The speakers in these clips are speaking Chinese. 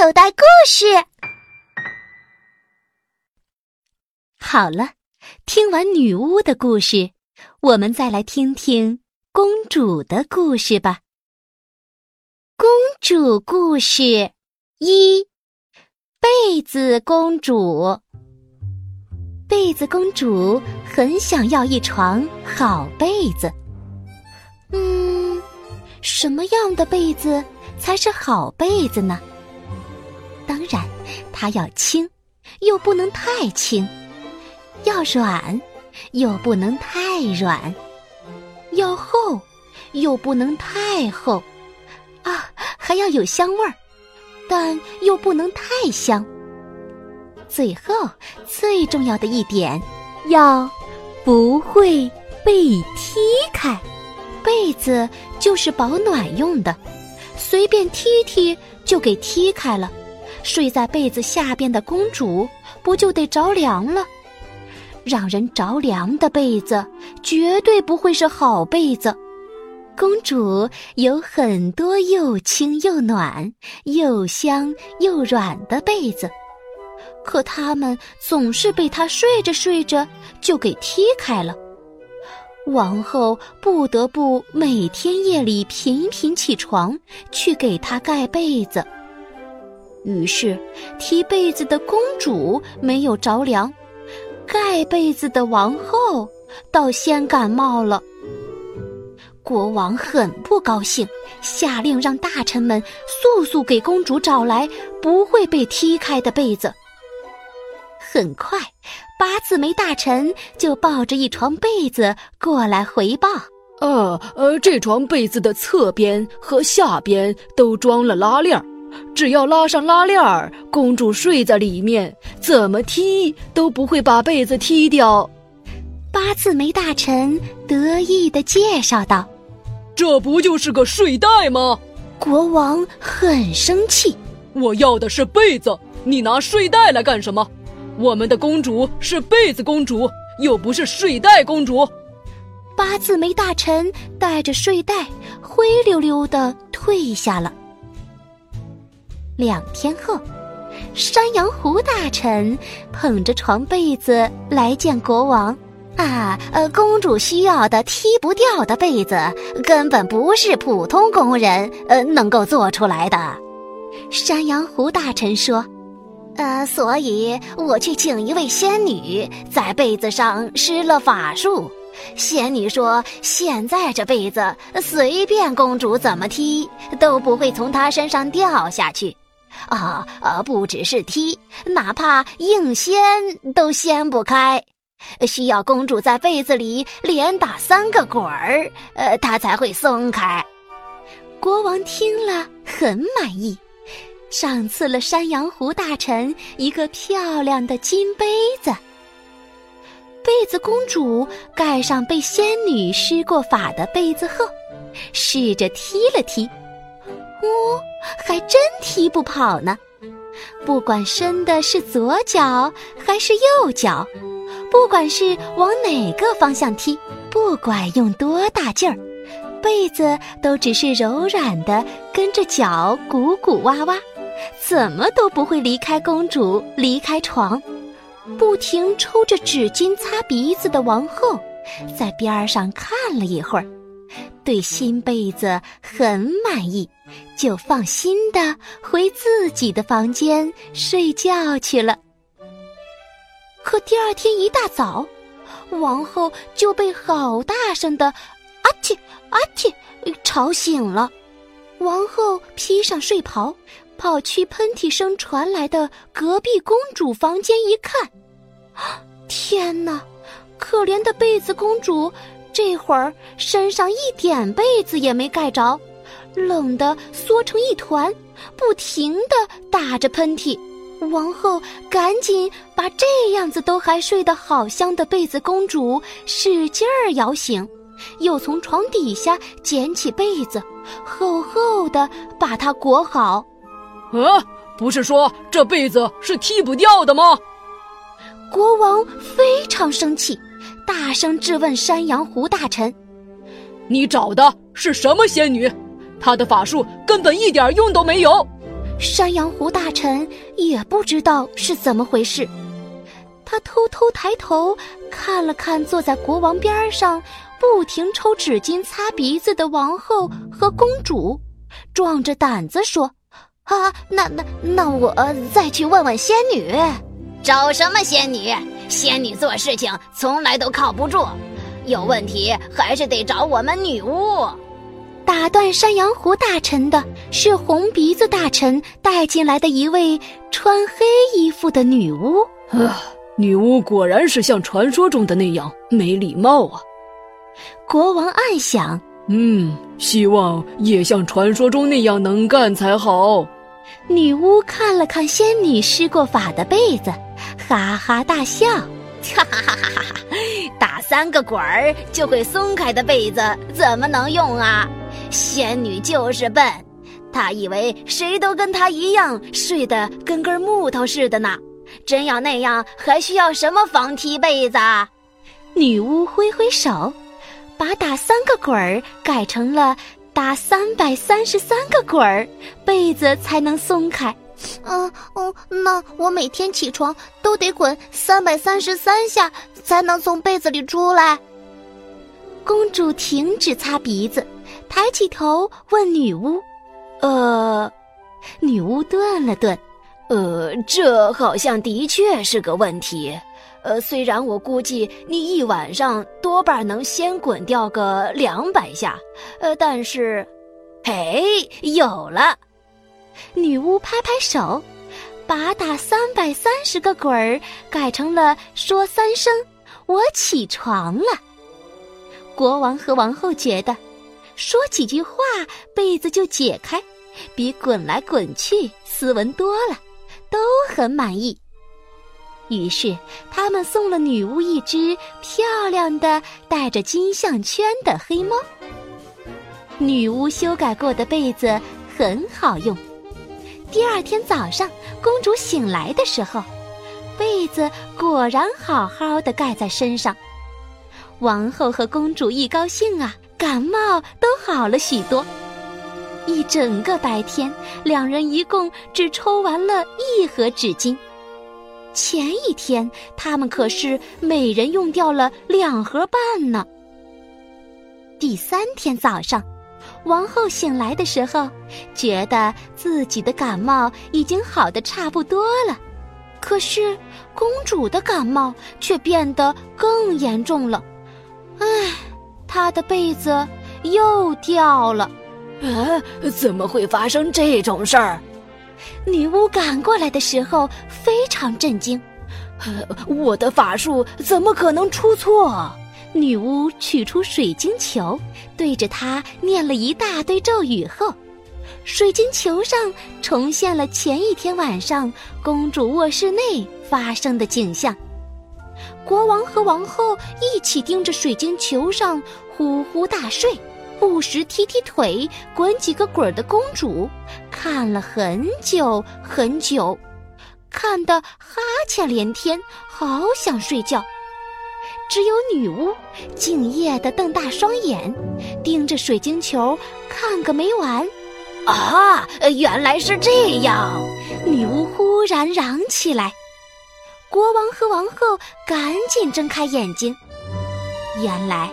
口袋故事。好了，听完女巫的故事，我们再来听听公主的故事吧。公主故事一：被子公主。被子公主很想要一床好被子。嗯，什么样的被子才是好被子呢？当然，它要轻，又不能太轻；要软，又不能太软；要厚，又不能太厚。啊，还要有香味儿，但又不能太香。最后，最重要的一点，要不会被踢开。被子就是保暖用的，随便踢踢就给踢开了。睡在被子下边的公主不就得着凉了？让人着凉的被子绝对不会是好被子。公主有很多又轻又暖、又香又软的被子，可它们总是被她睡着睡着就给踢开了。王后不得不每天夜里频频起床去给她盖被子。于是，踢被子的公主没有着凉，盖被子的王后倒先感冒了。国王很不高兴，下令让大臣们速速给公主找来不会被踢开的被子。很快。八字眉大臣就抱着一床被子过来回报：“呃呃，这床被子的侧边和下边都装了拉链儿，只要拉上拉链儿，公主睡在里面，怎么踢都不会把被子踢掉。”八字眉大臣得意地介绍道：“这不就是个睡袋吗？”国王很生气：“我要的是被子，你拿睡袋来干什么？”我们的公主是被子公主，又不是睡袋公主。八字眉大臣带着睡袋灰溜溜的退下了。两天后，山羊胡大臣捧着床被子来见国王。啊，呃，公主需要的踢不掉的被子，根本不是普通工人呃能够做出来的。山羊胡大臣说。呃，所以我去请一位仙女，在被子上施了法术。仙女说，现在这被子随便公主怎么踢都不会从她身上掉下去。啊，呃，不只是踢，哪怕硬掀都掀不开，需要公主在被子里连打三个滚儿，呃，她才会松开。国王听了很满意。赏赐了山羊胡大臣一个漂亮的金杯子。被子公主盖上被仙女施过法的被子后，试着踢了踢，哦，还真踢不跑呢。不管伸的是左脚还是右脚，不管是往哪个方向踢，不管用多大劲儿，被子都只是柔软的跟着脚鼓鼓哇哇。怎么都不会离开公主，离开床。不停抽着纸巾擦鼻子的王后，在边上看了一会儿，对新被子很满意，就放心的回自己的房间睡觉去了。可第二天一大早，王后就被好大声的“阿嚏阿嚏”吵醒了。王后披上睡袍。跑去喷嚏声传来的隔壁公主房间一看，天哪！可怜的被子公主，这会儿身上一点被子也没盖着，冷得缩成一团，不停地打着喷嚏。王后赶紧把这样子都还睡得好香的被子公主使劲儿摇醒，又从床底下捡起被子，厚厚的把它裹好。啊，不是说这被子是踢不掉的吗？国王非常生气，大声质问山羊胡大臣：“你找的是什么仙女？她的法术根本一点用都没有！山羊胡大臣也不知道是怎么回事，他偷偷抬头看了看坐在国王边上，不停抽纸巾擦鼻子的王后和公主，壮着胆子说：“啊，那那那我再去问问仙女。”找什么仙女？仙女做事情从来都靠不住，有问题还是得找我们女巫。打断山羊胡大臣的是红鼻子大臣带进来的一位穿黑衣服的女巫。啊，女巫果然是像传说中的那样没礼貌啊！国王暗想：嗯，希望也像传说中那样能干才好。女巫看了看仙女施过法的被子，哈哈大笑：哈哈哈哈哈！打三个滚儿就会松开的被子怎么能用啊？仙女就是笨，她以为谁都跟她一样睡得跟根木头似的呢。真要那样，还需要什么防踢被子？女巫挥挥手，把打三个滚儿改成了打三百三十三个滚儿，被子才能松开。嗯嗯，那我每天起床都得滚三百三十三下，才能从被子里出来。公主停止擦鼻子。抬起头问女巫：“呃，女巫顿了顿，呃，这好像的确是个问题。呃，虽然我估计你一晚上多半能先滚掉个两百下，呃，但是，嘿，有了！女巫拍拍手，把打三百三十个滚儿改成了说三声‘我起床了’。国王和王后觉得。”说几句话，被子就解开，比滚来滚去斯文多了，都很满意。于是他们送了女巫一只漂亮的带着金项圈的黑猫。女巫修改过的被子很好用。第二天早上，公主醒来的时候，被子果然好好的盖在身上。王后和公主一高兴啊！感冒都好了许多。一整个白天，两人一共只抽完了一盒纸巾。前一天，他们可是每人用掉了两盒半呢。第三天早上，王后醒来的时候，觉得自己的感冒已经好的差不多了，可是公主的感冒却变得更严重了。唉。他的被子又掉了，啊！怎么会发生这种事儿？女巫赶过来的时候非常震惊，我的法术怎么可能出错？女巫取出水晶球，对着它念了一大堆咒语后，水晶球上重现了前一天晚上公主卧室内发生的景象。国王和王后一起盯着水晶球上呼呼大睡、不时踢踢腿、滚几个滚儿的公主，看了很久很久，看得哈欠连天，好想睡觉。只有女巫敬业地瞪大双眼，盯着水晶球看个没完。啊，原来是这样！女巫忽然嚷起来。国王和王后赶紧睁开眼睛，原来，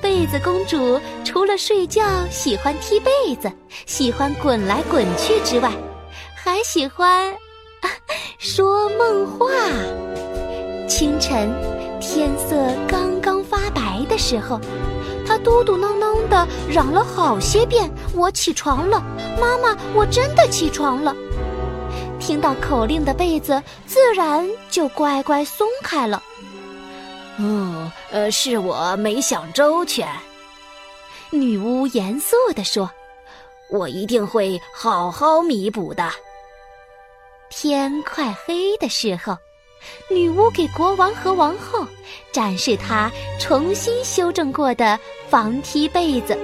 被子公主除了睡觉喜欢踢被子、喜欢滚来滚去之外，还喜欢说梦话。清晨，天色刚刚发白的时候，她嘟嘟囔囔的嚷了好些遍：“我起床了，妈妈，我真的起床了。”听到口令的被子自然就乖乖松开了。嗯，呃，是我没想周全。女巫严肃地说：“我一定会好好弥补的。”天快黑的时候，女巫给国王和王后展示她重新修正过的防踢被子。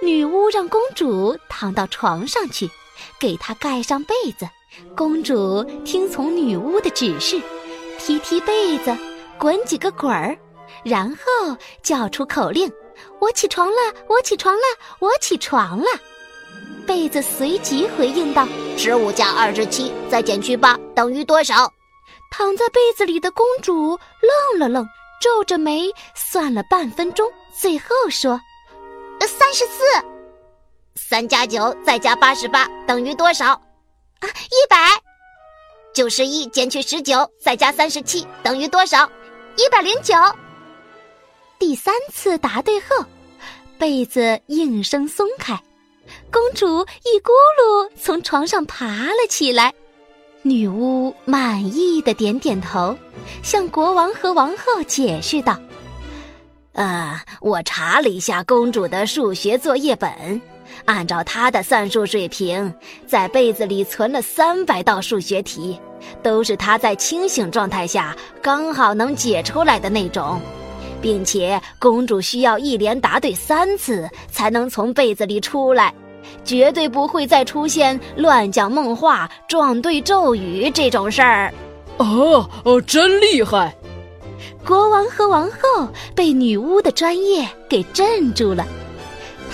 女巫让公主躺到床上去。给她盖上被子，公主听从女巫的指示，踢踢被子，滚几个滚儿，然后叫出口令：“我起床了，我起床了，我起床了。”被子随即回应道：“十五加二十七再减去八等于多少？躺在被子里的公主愣了愣，皱着眉算了半分钟，最后说：“三十四。三加九再加八十八等于多少？啊，一百。九十一减去十九再加三十七等于多少？一百零九。第三次答对后，被子应声松开，公主一咕噜从床上爬了起来。女巫满意的点点头，向国王和王后解释道：“啊，我查了一下公主的数学作业本，按照他的算术水平，在被子里存了三百道数学题，都是他在清醒状态下刚好能解出来的那种。”并且公主需要一连答对三次才能从被子里出来，绝对不会再出现乱讲梦话、撞对咒语这种事儿。哦哦，真厉害！国王和王后被女巫的专业给镇住了，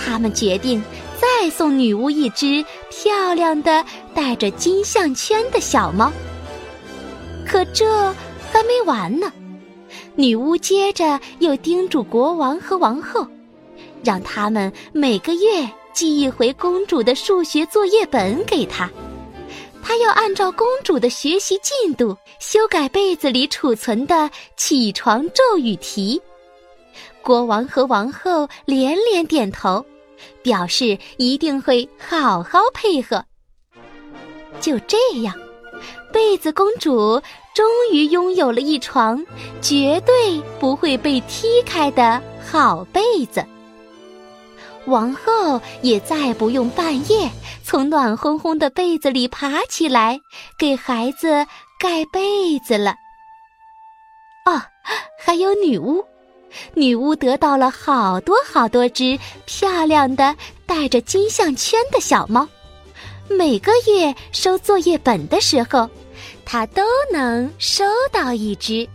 他们决定再送女巫一只漂亮的带着金项圈的小猫。可这还没完呢。女巫接着又叮嘱国王和王后，让他们每个月寄一回公主的数学作业本给她。她要按照公主的学习进度修改被子里储存的起床咒语题。国王和王后连连点头，表示一定会好好配合。就这样。被子公主终于拥有了一床绝对不会被踢开的好被子。王后也再不用半夜从暖烘烘的被子里爬起来给孩子盖被子了。哦，还有女巫，女巫得到了好多好多只漂亮的带着金项圈的小猫。每个月收作业本的时候，她都能收到一只。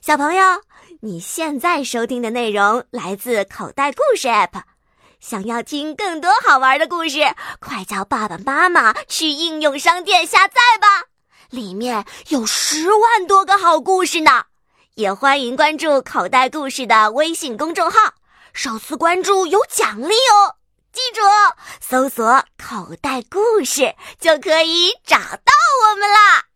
小朋友，你现在收听的内容来自口袋故事 App。想要听更多好玩的故事，快叫爸爸妈妈去应用商店下载吧，里面有十万多个好故事呢。也欢迎关注口袋故事的微信公众号，首次关注有奖励哦！记住，搜索“口袋故事”就可以找到我们啦。